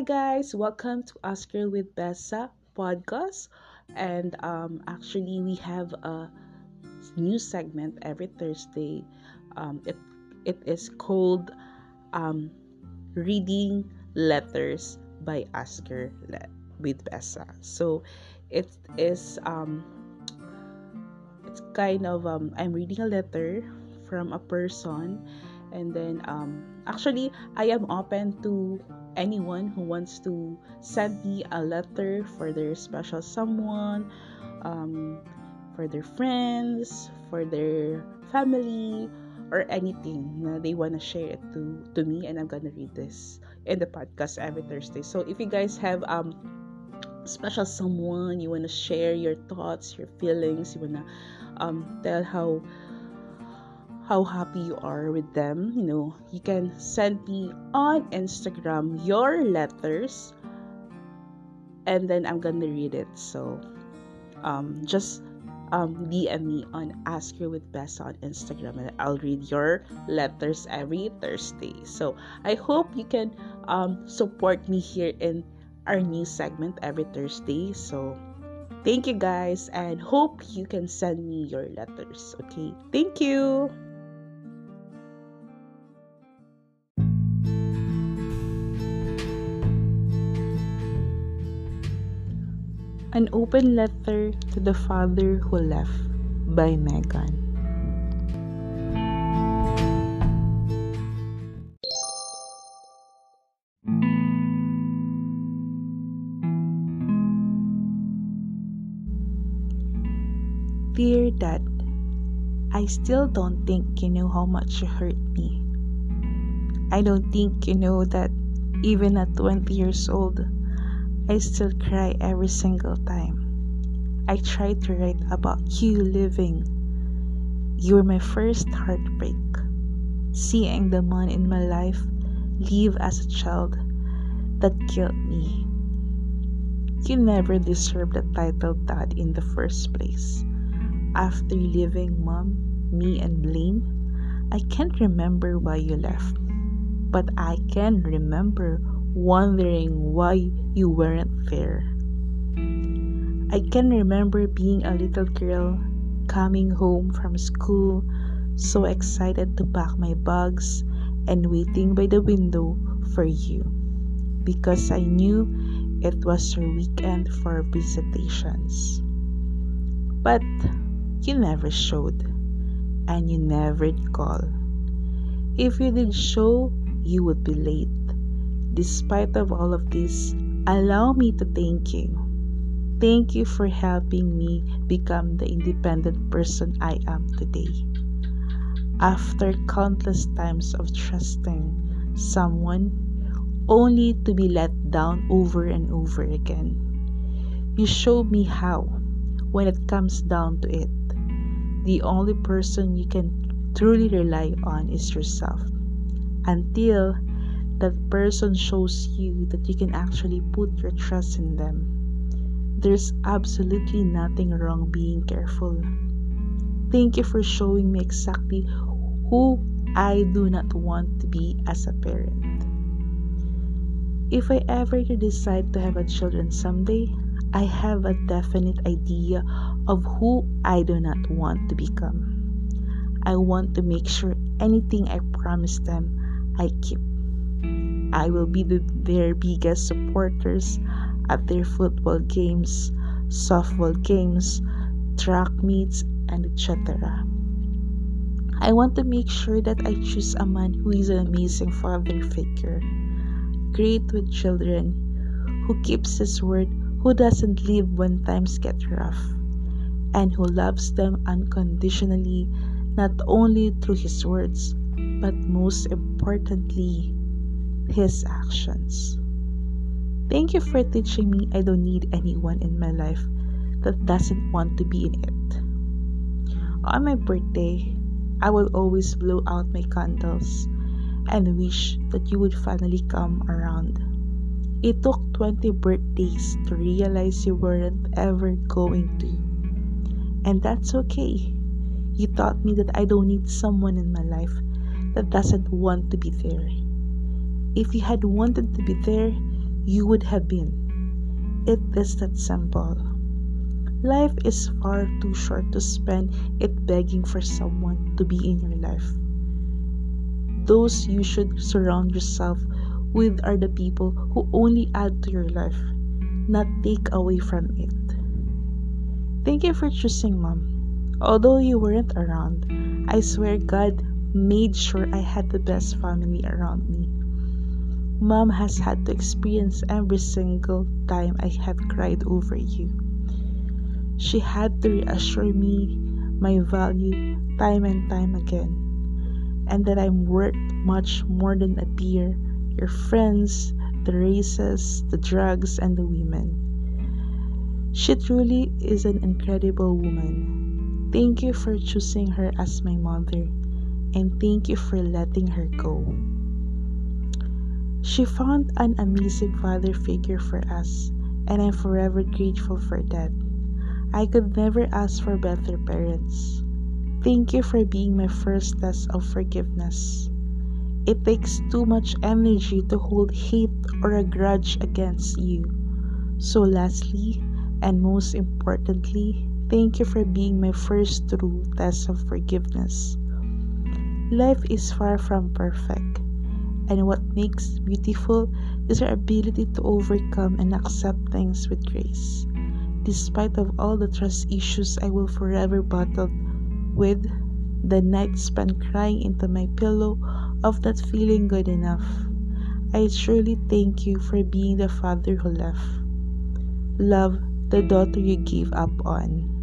Hi guys, welcome to Oscar with Bessa podcast. And um, actually, we have a new segment every Thursday. Um, it it is called um, reading letters by Oscar with Bessa. So it is um, it's kind of um, I'm reading a letter from a person and then um, actually i am open to anyone who wants to send me a letter for their special someone um, for their friends for their family or anything na they want to share it to to me and i'm gonna read this in the podcast every thursday. So if you guys have um special someone you want to share your thoughts your feelings you want to um, tell how how happy you are with them. You know, you can send me on Instagram your letters and then I'm gonna read it. So um, just um, DM me on Ask You with Bess on Instagram and I'll read your letters every Thursday. So I hope you can um, support me here in our new segment every Thursday. So thank you guys and hope you can send me your letters. Okay, thank you. An Open Letter to the Father Who Left by Megan. Dear Dad, I still don't think you know how much you hurt me. I don't think you know that even at 20 years old, I still cry every single time. I try to write about you living. You were my first heartbreak. Seeing the man in my life leave as a child, that killed me. You never deserved the title dad in the first place. After leaving mom, me, and Blaine, I can't remember why you left. But I can remember wondering why you weren't there. I can remember being a little girl coming home from school, so excited to pack my bags and waiting by the window for you because I knew it was your weekend for visitations. But you never showed and you never called. If you did show, you would be late Despite of all of this, allow me to thank you. Thank you for helping me become the independent person I am today. After countless times of trusting someone only to be let down over and over again, you showed me how, when it comes down to it, the only person you can truly rely on is yourself. Until that person shows you that you can actually put your trust in them. There's absolutely nothing wrong being careful. Thank you for showing me exactly who I do not want to be as a parent. If I ever decide to have a children someday, I have a definite idea of who I do not want to become. I want to make sure anything I promise them, I keep. I will be the, their biggest supporters at their football games, softball games, track meets, and etc. I want to make sure that I choose a man who is an amazing father figure, great with children, who keeps his word, who doesn't leave when times get rough, and who loves them unconditionally, not only through his words, but most importantly, his actions. Thank you for teaching me I don't need anyone in my life that doesn't want to be in it. On my birthday, I will always blow out my candles and wish that you would finally come around. It took 20 birthdays to realize you weren't ever going to. And that's okay. You taught me that I don't need someone in my life that doesn't want to be there. If you had wanted to be there, you would have been. It is that simple. Life is far too short to spend it begging for someone to be in your life. Those you should surround yourself with are the people who only add to your life, not take away from it. Thank you for choosing mom. Although you weren't around, I swear God made sure I had the best family around me. Mom has had to experience every single time I have cried over you. She had to reassure me my value time and time again, and that I'm worth much more than a beer, your friends, the races, the drugs, and the women. She truly is an incredible woman. Thank you for choosing her as my mother, and thank you for letting her go. She found an amazing father figure for us, and I'm forever grateful for that. I could never ask for better parents. Thank you for being my first test of forgiveness. It takes too much energy to hold hate or a grudge against you. So, lastly, and most importantly, thank you for being my first true test of forgiveness. Life is far from perfect and what makes beautiful is our ability to overcome and accept things with grace. Despite of all the trust issues I will forever battle with, the night spent crying into my pillow of not feeling good enough. I truly thank you for being the father who left. Love, the daughter you gave up on.